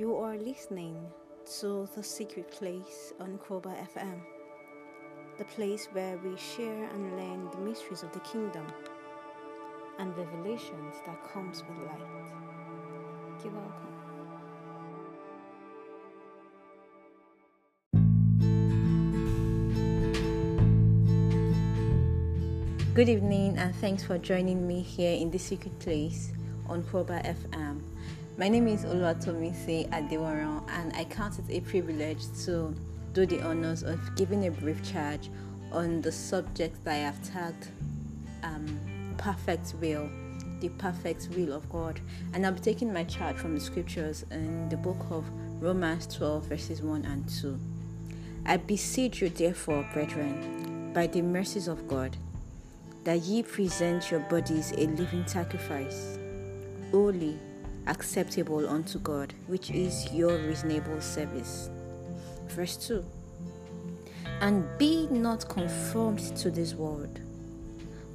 You are listening to The Secret Place on Koba FM, the place where we share and learn the mysteries of the kingdom and revelations that comes with light. You're welcome. Good evening, and thanks for joining me here in the secret place on Koba FM. My name is Oluwatomise Adewaran, and I count it a privilege to do the honors of giving a brief charge on the subject that I have tagged um, Perfect Will, the perfect will of God. And I'll be taking my charge from the scriptures in the book of Romans 12, verses 1 and 2. I beseech you, therefore, brethren, by the mercies of God, that ye present your bodies a living sacrifice, holy, acceptable unto God, which is your reasonable service. Verse 2 And be not conformed to this world,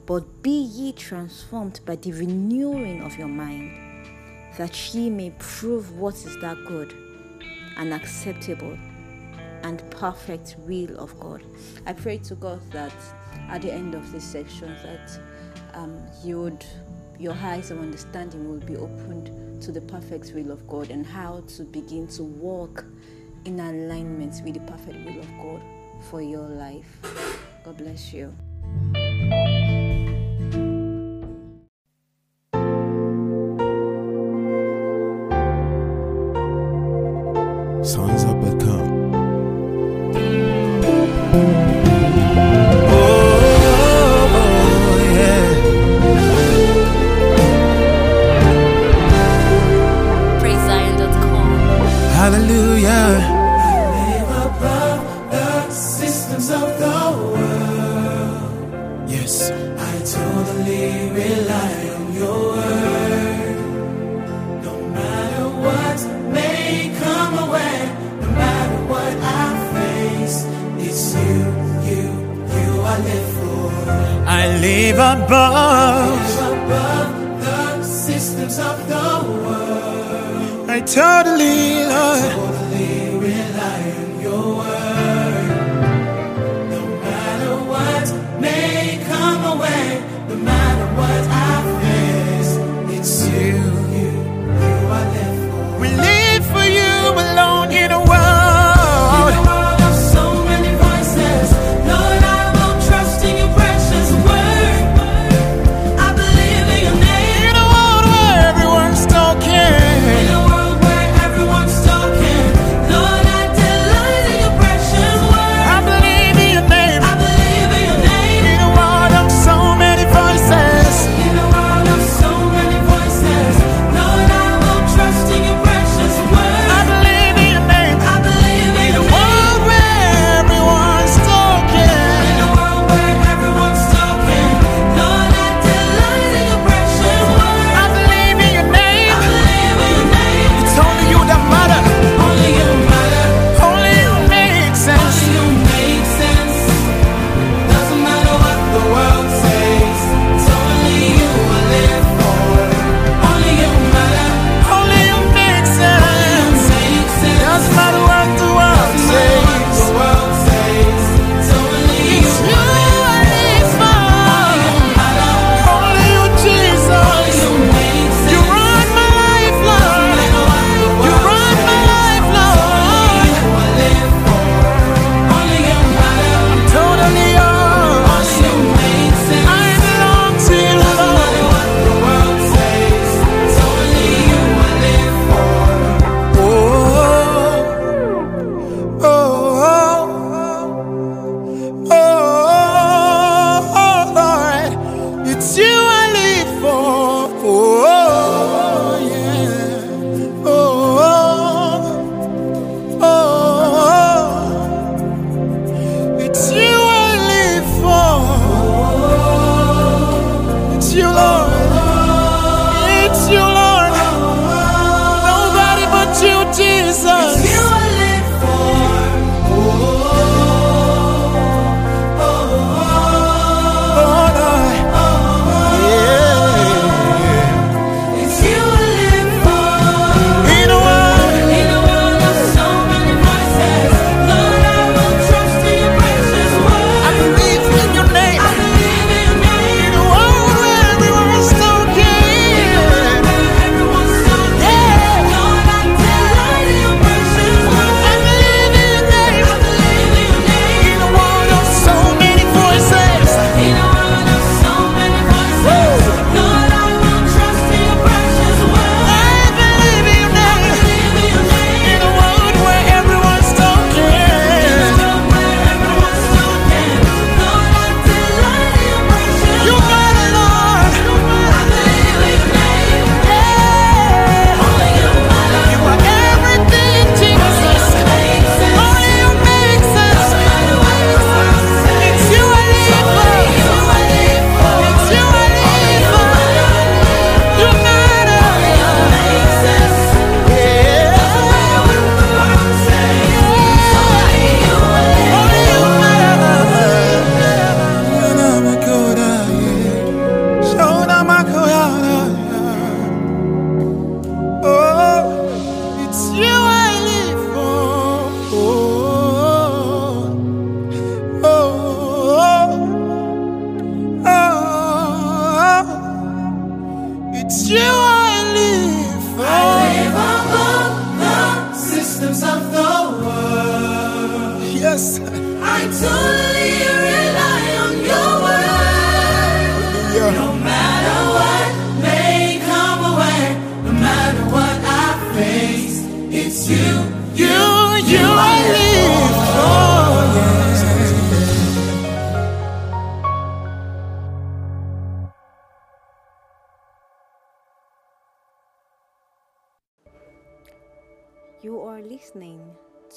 but be ye transformed by the renewing of your mind, that ye may prove what is that good and acceptable and perfect will of God. I pray to God that at the end of this section that um, you would your eyes of understanding will be opened to the perfect will of God and how to begin to walk in alignment with the perfect will of God for your life. God bless you. Of the world. Yes. I totally rely on your word. No matter what may come away, no matter what I face, it's you, you, you I live for. I live above. Above the systems of the world, I totally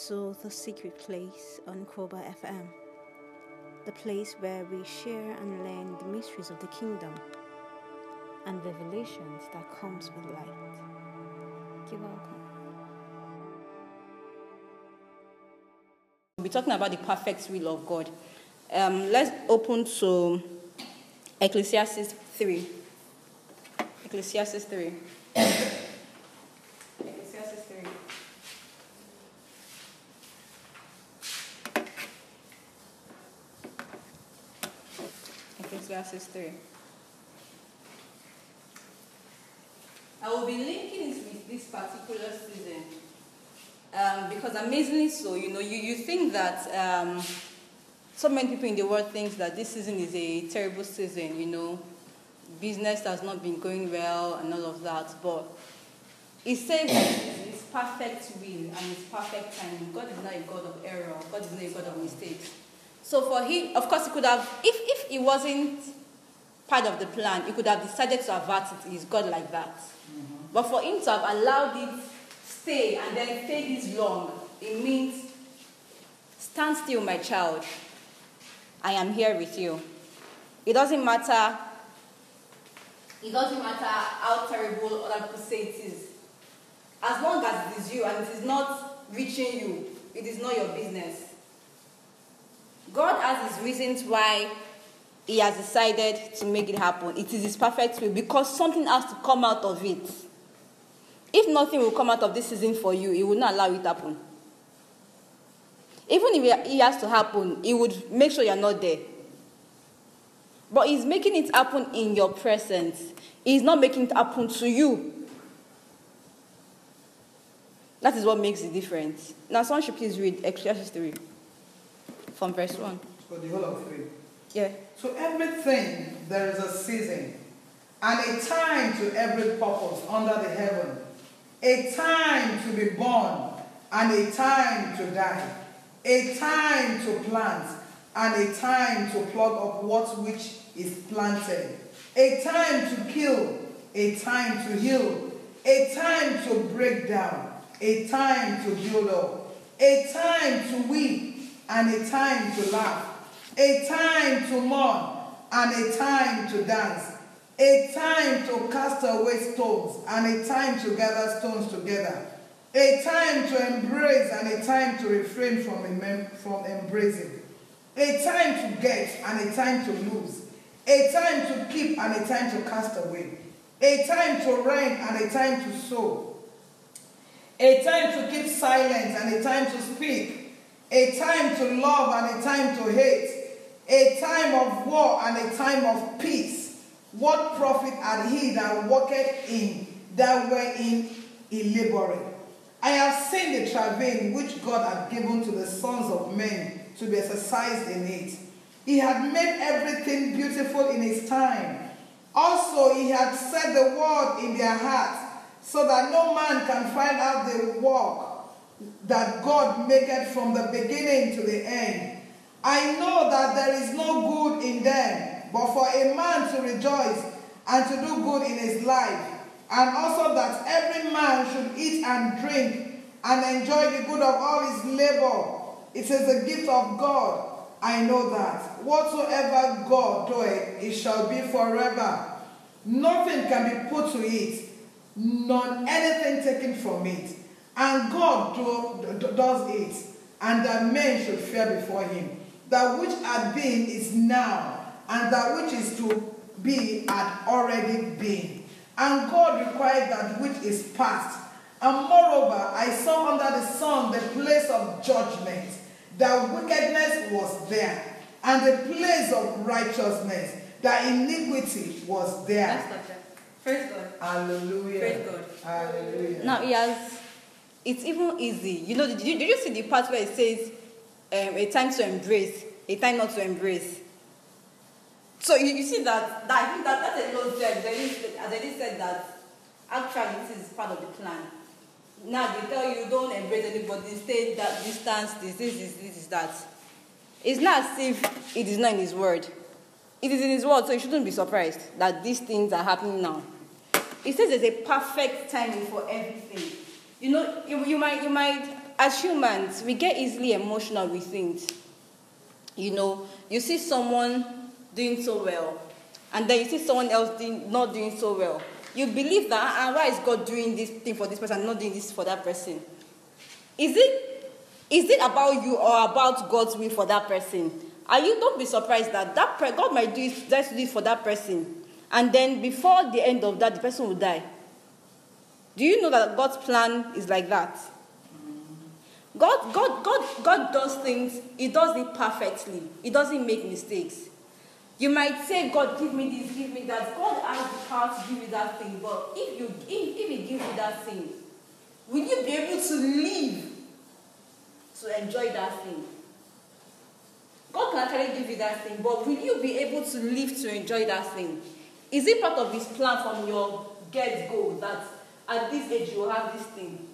to The Secret Place on Koba FM, the place where we share and learn the mysteries of the kingdom and revelations that comes with light. You're welcome. We'll talking about the perfect will of God. Um, let's open to Ecclesiastes 3. Ecclesiastes 3. Ecclesiastes 3. 3. I will be linking it with this particular season um, because amazingly so, you know, you, you think that um, so many people in the world think that this season is a terrible season, you know, business has not been going well and all of that, but it says that it's perfect will and it's perfect timing. God is not a God of error. God is not a God of mistakes. So for him, of course, he could have, if, if it wasn't part of the plan, he could have decided to avert it. He's God like that. Mm-hmm. But for him to have allowed it stay and then stay this long, it means stand still, my child. I am here with you. It doesn't matter. It doesn't matter how terrible other people say it is. As long as it is you and it is not reaching you, it is not your business. God has his reasons why he has decided to make it happen. It is his perfect will because something has to come out of it. If nothing will come out of this season for you, he will not allow it to happen. Even if it has to happen, he would make sure you're not there. But he's making it happen in your presence. He's not making it happen to you. That is what makes the difference. Now, someone should please read Ecclesiastes 3 from verse 1. For the whole of three. Yeah. To everything there is a season, and a time to every purpose under the heaven, a time to be born, and a time to die, a time to plant, and a time to pluck up what which is planted, a time to kill, a time to heal, a time to break down, a time to build up, a time to weep, and a time to laugh, a time to mourn, and a time to dance, a time to cast away stones, and a time to gather stones together, a time to embrace, and a time to refrain from, emem- from embracing, a time to get, and a time to lose, a time to keep, and a time to cast away, a time to reign, and a time to sow, a time to keep silent and a time to speak, a time to love and a time to hate, a time of war and a time of peace. What profit had he that walketh in that wherein he laboureth? I have seen the travail which God hath given to the sons of men to be exercised in it. He had made everything beautiful in his time. Also, he had set the word in their hearts, so that no man can find out the work that God maketh from the beginning to the end. I know that there is no good in them, but for a man to rejoice and to do good in his life, and also that every man should eat and drink and enjoy the good of all his labor. It is the gift of God. I know that. Whatsoever God doeth, it shall be forever. Nothing can be put to it, none anything taken from it. And God do, do- does it, and that men should fear before him. That which had been is now, and that which is to be had already been. And God required that which is past. And moreover, I saw under the sun the place of judgment, that wickedness was there, and the place of righteousness, that iniquity was there. Praise God. Hallelujah. Praise God. Hallelujah. Now he has. It's even easy. You know, did you, did you see the part where it says um, a time to embrace, a time not to embrace? So you, you see that, that I think that that's a lot there. As I said that actually this is part of the plan. now they tell you don't embrace anybody, stay that distance, this, this, this, this, is that. It's not as if it is not in his word. It is in his word, so you shouldn't be surprised that these things are happening now. It says there's a perfect timing for everything. You know, you, you might, you might, as humans, we get easily emotional with things. You know, you see someone doing so well, and then you see someone else doing, not doing so well. You believe that, and why is God doing this thing for this person, not doing this for that person? Is it, is it about you or about God's will for that person? Are you don't be surprised that that God might do it for that person, and then before the end of that, the person will die. Do you know that God's plan is like that? God, God, God, God does things, He does it perfectly. He doesn't make mistakes. You might say, God, give me this, give me that. God has the power to give you that thing, but if you if, if He gives you that thing, will you be able to live to enjoy that thing? God can actually give you that thing, but will you be able to live to enjoy that thing? Is it part of His plan from your get go that at this age you will have this thing?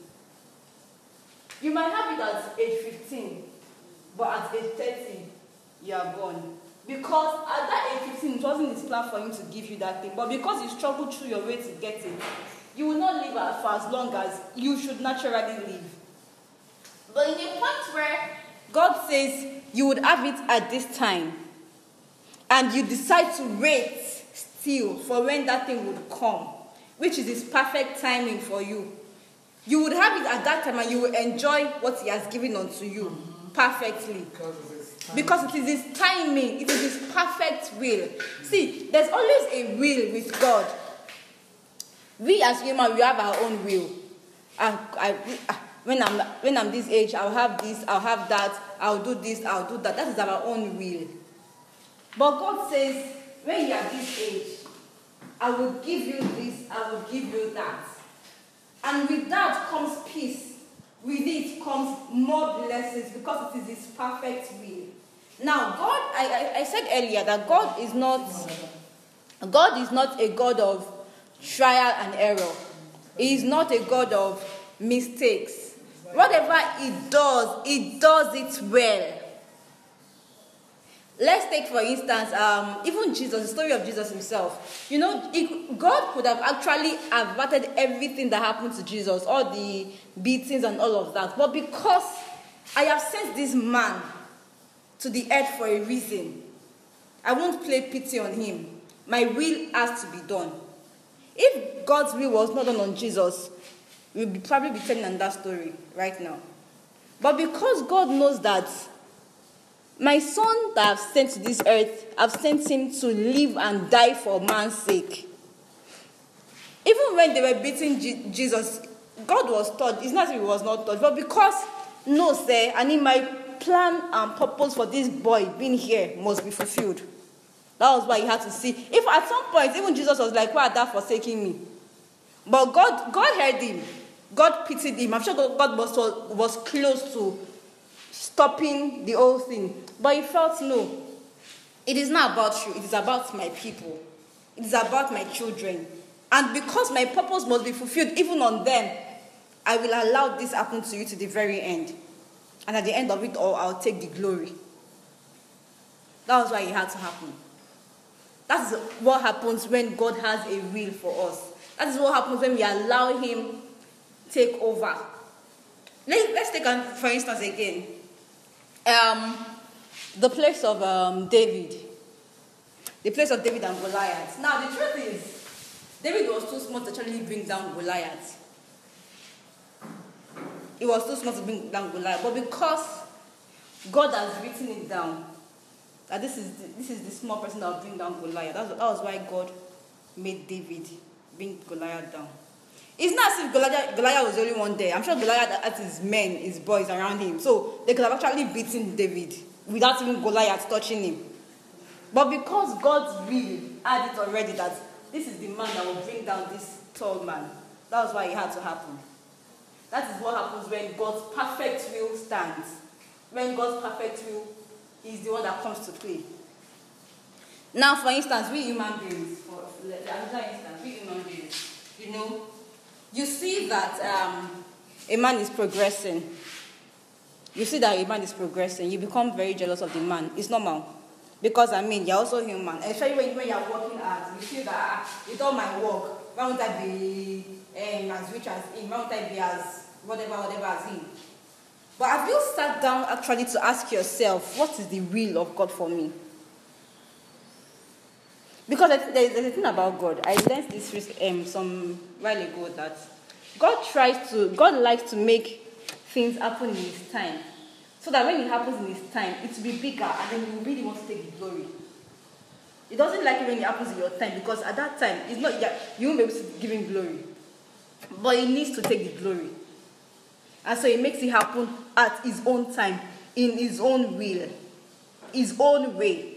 You might have it at age 15, but at age 30, you are gone. Because at that age 15, it wasn't his plan for him to give you that thing. But because you struggled through your way to get it, you will not live for as long as you should naturally live. But in a point where God says you would have it at this time, and you decide to wait still for when that thing would come, which is his perfect timing for you, you would have it at that time and you will enjoy what he has given unto you perfectly. Because it is his timing, it is his perfect will. See, there's always a will with God. We as human, we have our own will. I, I, ah, when I'm when I'm this age, I'll have this, I'll have that, I'll do this, I'll do that. That is our own will. But God says, when you are this age, I will give you this, I will give you that. And with that comes peace. With it comes more blessings because it is His perfect will. Now, God, I, I, I said earlier that God is not God is not a God of trial and error. He is not a God of mistakes. Whatever He does, He does it well. Let's take, for instance, um, even Jesus, the story of Jesus himself. You know, he, God could have actually averted everything that happened to Jesus, all the beatings and all of that. But because I have sent this man to the earth for a reason, I won't play pity on him. My will has to be done. If God's will was not done on Jesus, be probably be telling that story right now. But because God knows that my son that I've sent to this earth, I've sent him to live and die for man's sake. Even when they were beating Je- Jesus, God was taught. It's not that he was not taught, but because no, sir, and in my plan and purpose for this boy being here must be fulfilled. That was why he had to see. If at some point even Jesus was like, "Why are thou forsaking me?" But God, God heard him. God pitied him. I'm sure God God was, was close to stopping the whole thing. But he felt no. It is not about you, it is about my people. It is about my children. And because my purpose must be fulfilled even on them, I will allow this happen to you to the very end. And at the end of it all, I'll take the glory. That was why it had to happen. That is what happens when God has a will for us. That is what happens when we allow Him take over. Let, let's take, an, for instance, again, um, the place of um, David. The place of David and Goliath. Now, the truth is, David was too small to actually bring down Goliath. He was too small to bring down Goliath. But because God has written it down, that this is the, this is the small person that will bring down Goliath. That's, that was why God made David bring Goliath down. It's not as if Goliath, Goliath was the only one there. I'm sure Goliath had his men, his boys around him. So they could have actually beaten David without even Goliath touching him. But because God's will had it already that this is the man that will bring down this tall man, that was why it had to happen. That is what happens when God's perfect will stands. When God's perfect will is the one that comes to play. Now, for instance, we human beings, for another instance, we human beings, you know, you see that um, a man is progressing, you see that a man is progressing, you become very jealous of the man. It's normal. Because I mean, you're also human. Especially when, when you're working hard, you feel that ah, with all my work, why won't I be um, as rich as him? Why won't I be as whatever, whatever as him? But have you sat down actually to ask yourself, what is the will of God for me? Because there's, there's a thing about God. I learned this um, some while ago that God tries to, God likes to make things happen in His time. So that when it happens in His time, it will be bigger and then you really want to take the glory. It doesn't like it when it happens in your time because at that time, it's not yet you won't be able to give Him glory. But He needs to take the glory. And so He makes it happen at His own time, in His own will, His own way.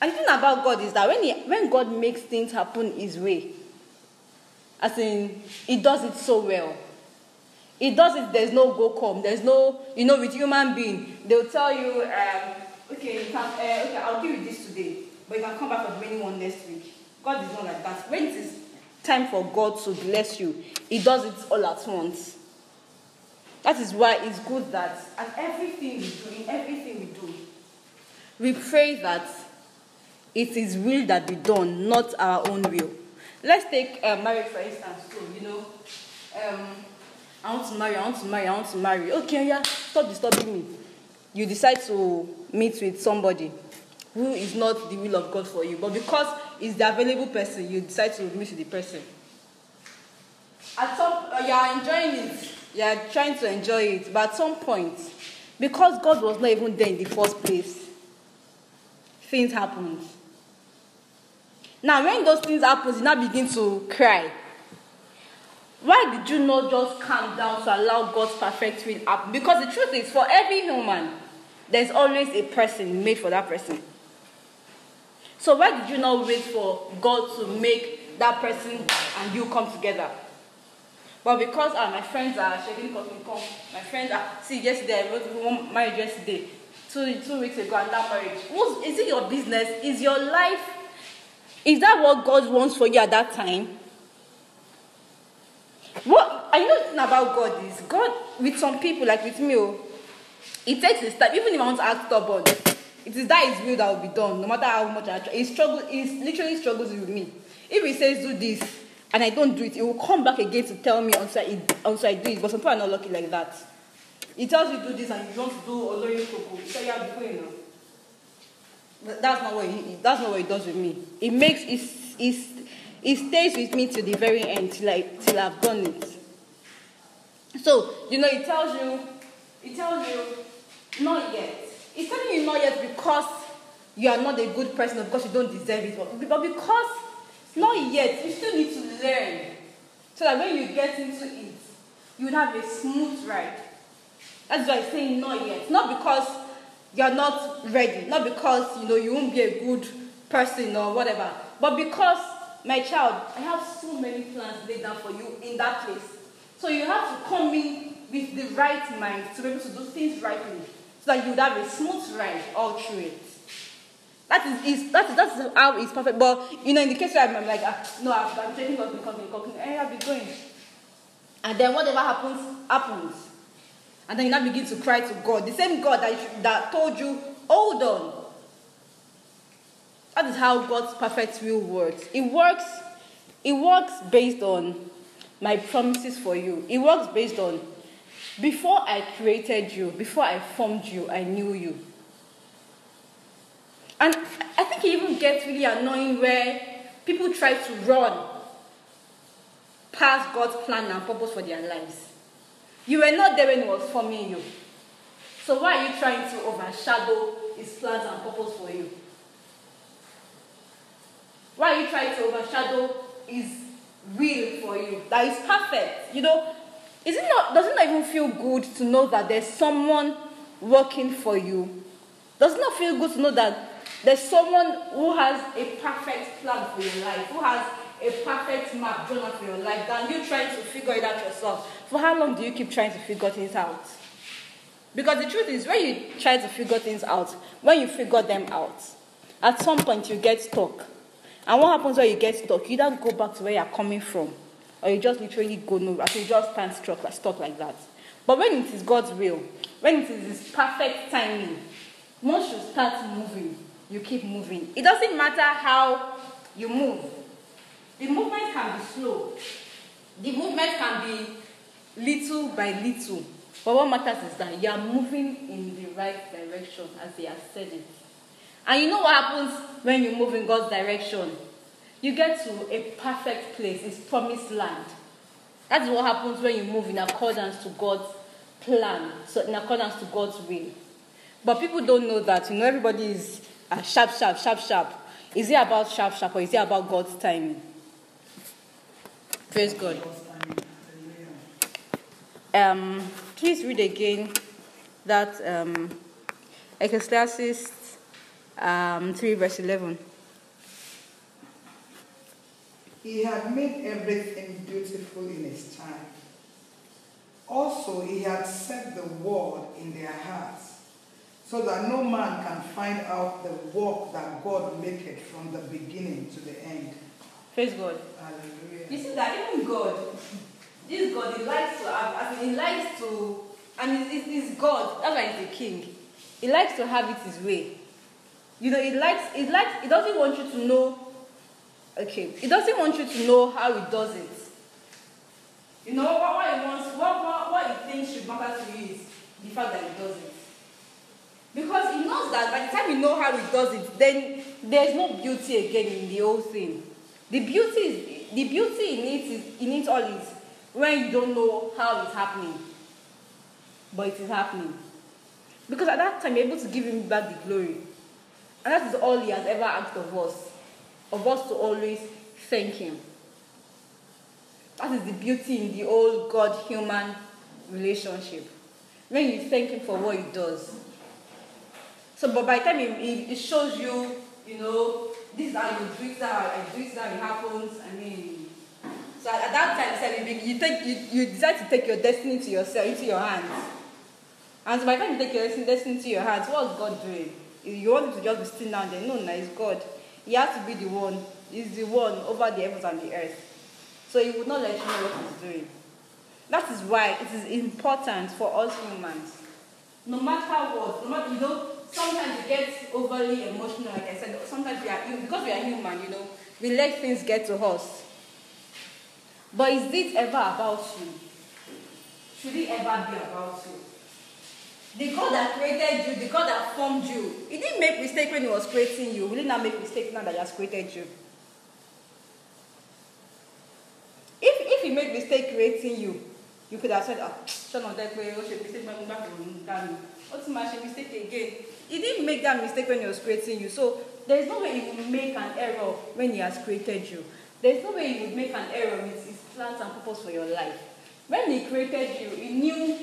And the thing about God is that when, he, when God makes things happen His way, as in, He does it so well. He does it, there's no go come. There's no, you know, with human being, they'll tell you, um, okay, you can, uh, okay, I'll give you this today, but you can come back for the remaining one next week. God is not like that. When it is time for God to bless you, He does it all at once. That is why it's good that at everything we do, in everything we do, we pray that it is will that be done, not our own will. Let's take uh, marriage for instance. So, you know, um, I want to marry, I want to marry, I want to marry. Okay, yeah, stop disturbing me. You decide to meet with somebody who is not the will of God for you, but because it's the available person, you decide to meet with the person. At some, uh, you are enjoying it, you are trying to enjoy it, but at some point, because God was not even there in the first place, things happened. Now, when those things happen, you now begin to cry. Why did you not just calm down to allow God's perfect will happen? Because the truth is, for every human, there's always a person made for that person. So why did you not wait for God to make that person and you come together? But because uh, my friends are shaking come, my friends are see yesterday I wrote one marriage yesterday, two two weeks ago, and that marriage. What's, is it your business? Is your life? Is that what God wants for you at that time? What I know about God is God with some people like with me, oh, it takes a step. Even if I want to act stubborn, it is that His will that will be done. No matter how much I try, He struggle. He literally struggles with me. If He says do this and I don't do it, He will come back again to tell me until I, until I do it. But some people are not lucky like that. He tells you do this and you don't do Koko. He says you have to you know. That's not what he. That's not what he does with me. It makes it, it, it stays with me to the very end till I till I've done it. So you know, it tells you, it tells you, not yet. It's telling you not yet because you are not a good person or because you don't deserve it, but because not yet, you still need to learn so that when you get into it, you would have a smooth ride. That's why I'm saying not yet. Not because you're not ready, not because you know you won't be a good person or whatever, but because my child, I have so many plans laid down for you in that place. So you have to come in with the right mind to be able to do things rightly, so that you would have a smooth ride all through it. That is, is that is that is how it's perfect. But you know, in the case where I'm, I'm like, ah, no, I'm, I'm taking what be coming, coming, hey, I'll be going. And then whatever happens, happens. And then you now begin to cry to God. The same God that, that told you, hold on. That is how God's perfect will works. It works, it works based on my promises for you. It works based on before I created you, before I formed you, I knew you. And I think it even gets really annoying where people try to run past God's plan and purpose for their lives. You were not there when He was forming you. So why are you trying to overshadow His plans and purpose for you? Why are you trying to overshadow His will for you? That is perfect. You know, is it not? Does it not even feel good to know that there's someone working for you? Does it not feel good to know that there's someone who has a perfect plan for your life, who has a perfect map drawn up for your life, than you trying to figure it out yourself? For how long do you keep trying to figure things out? Because the truth is, when you try to figure things out, when you figure them out, at some point you get stuck. And what happens when you get stuck? You don't go back to where you're coming from, or you just literally go nowhere. So you just stand stuck, like, stuck like that. But when it is God's will, when it is His perfect timing, once you start moving, you keep moving. It doesn't matter how you move. The movement can be slow. The movement can be little by little. But what matters is that you are moving in the right direction as they have said it. And you know what happens when you move in God's direction? You get to a perfect place, it's promised land. That is what happens when you move in accordance to God's plan, so in accordance to God's will. But people don't know that. You know, everybody is uh, sharp, sharp, sharp, sharp. Is it about sharp, sharp, or is it about God's timing? Praise God. Um, please read again that um, Ecclesiastes um, 3, verse 11. He had made everything beautiful in his time. Also, he had set the word in their hearts, so that no man can find out the work that God maketh from the beginning to the end. Praise God. Hallelujah. You see that even God, this God, he likes to have, I mean, he likes to, and he's, he's God, that's why he's the king. He likes to have it his way. You know, he likes, he likes, he doesn't want you to know, okay, he doesn't want you to know how he does it. You know, what, what he wants, what, what, what he thinks should matter to you is the fact that he does it. Because he knows that by the time you know how he does it, then there's no beauty again in the whole thing. The beauty is the beauty in it is in it all is when you don't know how it's happening. But it is happening. Because at that time you're able to give him back the glory. And that is all he has ever asked of us. Of us to always thank him. That is the beauty in the old God human relationship. When you thank him for what he does. So, but by the time it shows you, you know, this is how you do it, is I do it, is it happens. I mean, so at, at that time, you, take you, you decide to take your destiny to yourself into your hands. And so by the time you take your destiny, into your hands, what's God doing? You want to just be still down there? No, no, it's God. He has to be the one. He's the one over the heavens and the earth. So he would not let you know what he's doing. That is why it is important for us humans. No matter what, no matter you know, sometimes we get overly emotional, like I said, sometimes we are because we are human, you know, we let things get to us. But is it ever about you? Should it ever be about you? The God that created you, the God that formed you, He didn't make mistake when He was creating you. Will He not make mistake now that He has created you? If if He made mistake creating you, you could have said, "Ah, son of that way, oh, she mistake when back to What's my mistake again?" He didn't make that mistake when He was creating you. So there's no way He will make an error when He has created you. There's no way He would make an error with His plans and purpose for your life. When He created you, He knew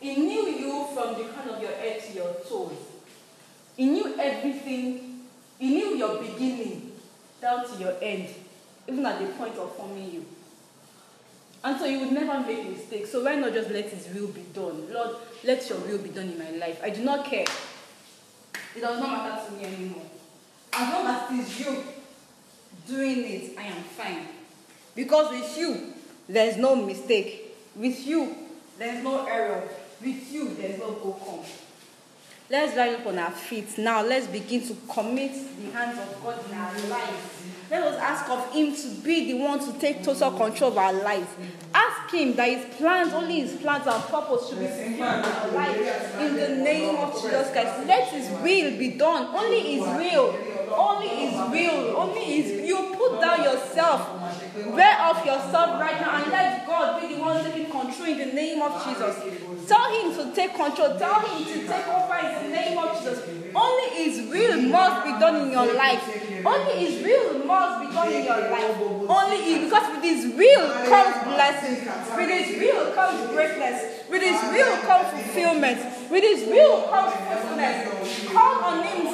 He knew you from the crown of your head to your toes. He knew everything. He knew your beginning down to your end, even at the point of forming you. And so he would never make mistakes. So why not just let his will be done? Lord, let your will be done in my life. I do not care. It does not matter to me anymore. As long as it is you doing it, I am fine. Because with you, there is no mistake. With you, there is no error. With you, there is no go come. Let's rise up on our feet. Now let's begin to commit the hands of God in our lives. Let us ask of Him to be the one to take total control of our lives. Ask Him that His plans, only His plans and purpose should be fulfilled in our lives. In the name of Jesus Christ. Let His will be done. Only His will. Only His will. Only His You down yourself. Wear off yourself right now and let God be the one taking control in the name of Jesus. Tell Him to take control. Tell Him to take over in the name of Jesus. Only His will must be done in your life. Only His will must be done in your life. Only He, because with His will comes blessings. With His will comes greatness. With His will comes fulfillment. With His will comes faithfulness.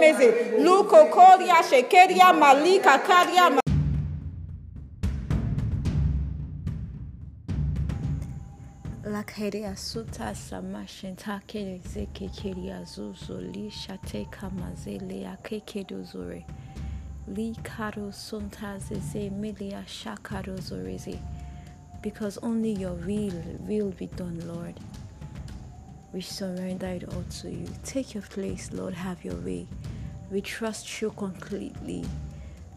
zemeze luko koria shekeria malika karia ma Lakeria suta samashenta kere zeke keria zuzo li shate kamazele akekedo zore. Li karo sunta zeze milia shakaro zoreze. Because only your will will be done, Lord. We surrender it all to you. Take your place, Lord. Have your way. We trust you completely.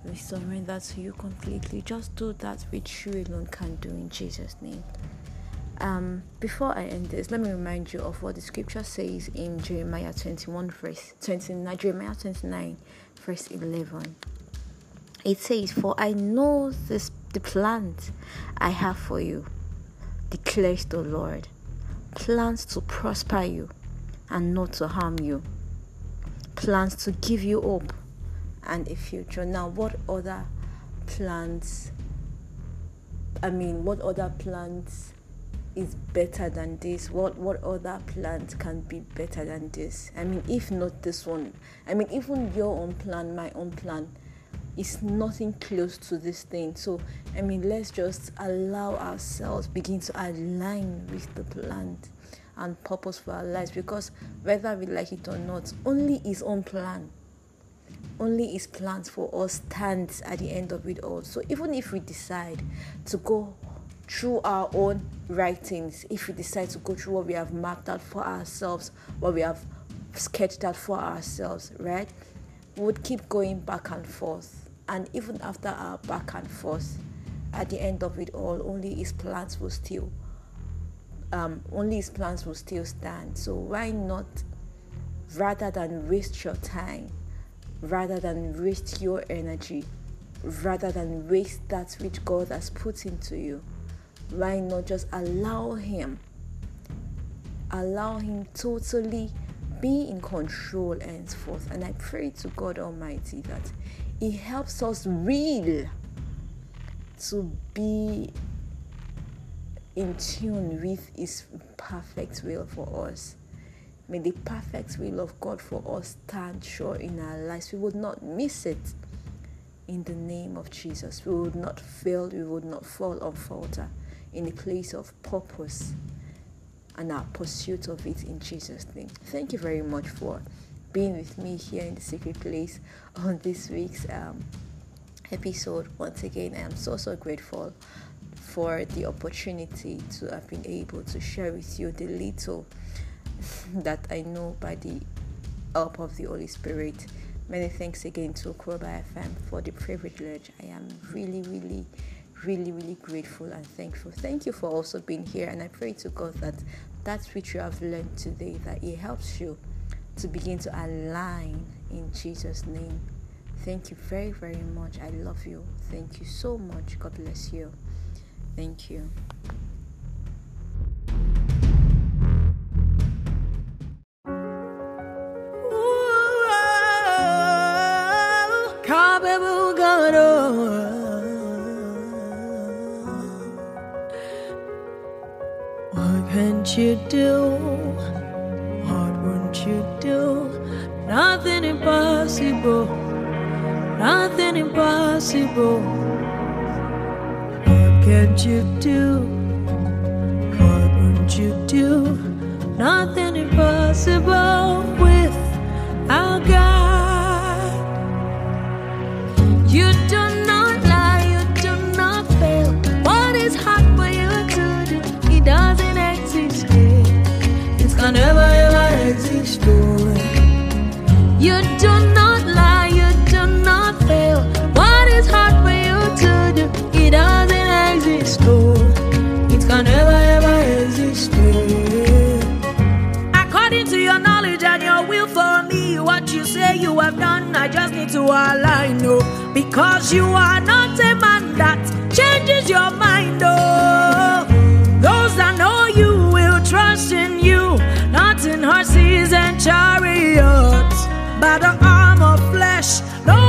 We surrender to you completely. Just do that which you alone can do in Jesus' name. Um, before I end this, let me remind you of what the scripture says in Jeremiah 21, verse 29, Jeremiah 29, verse 11. It says, For I know this the plans I have for you, declares the Lord. Plans to prosper you and not to harm you. Plans to give you hope and a future. Now, what other plans? I mean, what other plans is better than this? What what other plans can be better than this? I mean, if not this one, I mean, even your own plan, my own plan, is nothing close to this thing. So, I mean, let's just allow ourselves begin to align with the plan and purpose for our lives because whether we like it or not, only His own plan, only His plans for us stands at the end of it all. So, even if we decide to go through our own writings, if we decide to go through what we have mapped out for ourselves, what we have sketched out for ourselves, right? We would keep going back and forth. And even after our back and forth, at the end of it all, only his plans will still um, only his plans will still stand. So why not rather than waste your time, rather than waste your energy, rather than waste that which God has put into you, why not just allow him allow him totally be in control henceforth and i pray to god almighty that he helps us real to be in tune with his perfect will for us. May the perfect will of god for us stand sure in our lives. We would not miss it. In the name of jesus we would not fail we would not fall or falter in the place of purpose and our pursuit of it in Jesus' name. Thank you very much for being with me here in the secret place on this week's um, episode. Once again, I am so so grateful for the opportunity to have been able to share with you the little that I know by the help of the Holy Spirit. Many thanks again to Kroba FM for the privilege. I am really, really really, really grateful and thankful. Thank you for also being here, and I pray to God that that which you have learned today, that it helps you to begin to align in Jesus' name. Thank you very, very much. I love you. Thank you so much. God bless you. Thank you. What can't you do? You do? Nothing impossible. Nothing impossible. What can't you do? What won't you do? Nothing impossible doesn't exist. Oh. It can never ever exist. yeah. According to your knowledge and your will for me, what you say you have done, I just need to align, no. Because you are not a man that changes your mind, oh. Those that know you will trust in you, not in horses and chariots. By the arm of flesh, no